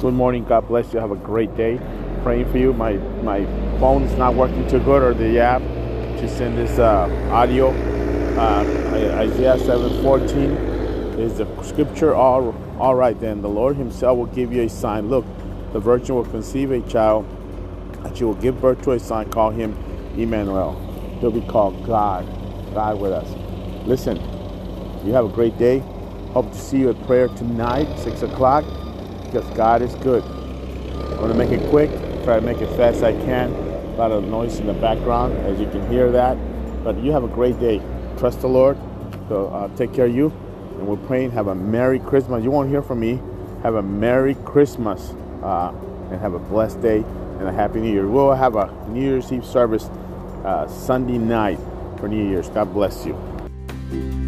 Good morning. God bless you. Have a great day. Praying for you. My my phone's not working too good, or the app to send this uh, audio. Uh, Isaiah seven fourteen is the scripture. All all right. Then the Lord Himself will give you a sign. Look, the virgin will conceive a child, and she will give birth to a son. Call him Emmanuel. He'll be called God. God with us. Listen. You have a great day. Hope to see you at prayer tonight, six o'clock because God is good. I'm going to make it quick, try to make it fast as I can. A lot of noise in the background, as you can hear that. But you have a great day. Trust the Lord. So uh, take care of you. And we're praying. Have a Merry Christmas. You won't hear from me. Have a Merry Christmas uh, and have a blessed day and a Happy New Year. We'll have a New Year's Eve service uh, Sunday night for New Year's. God bless you.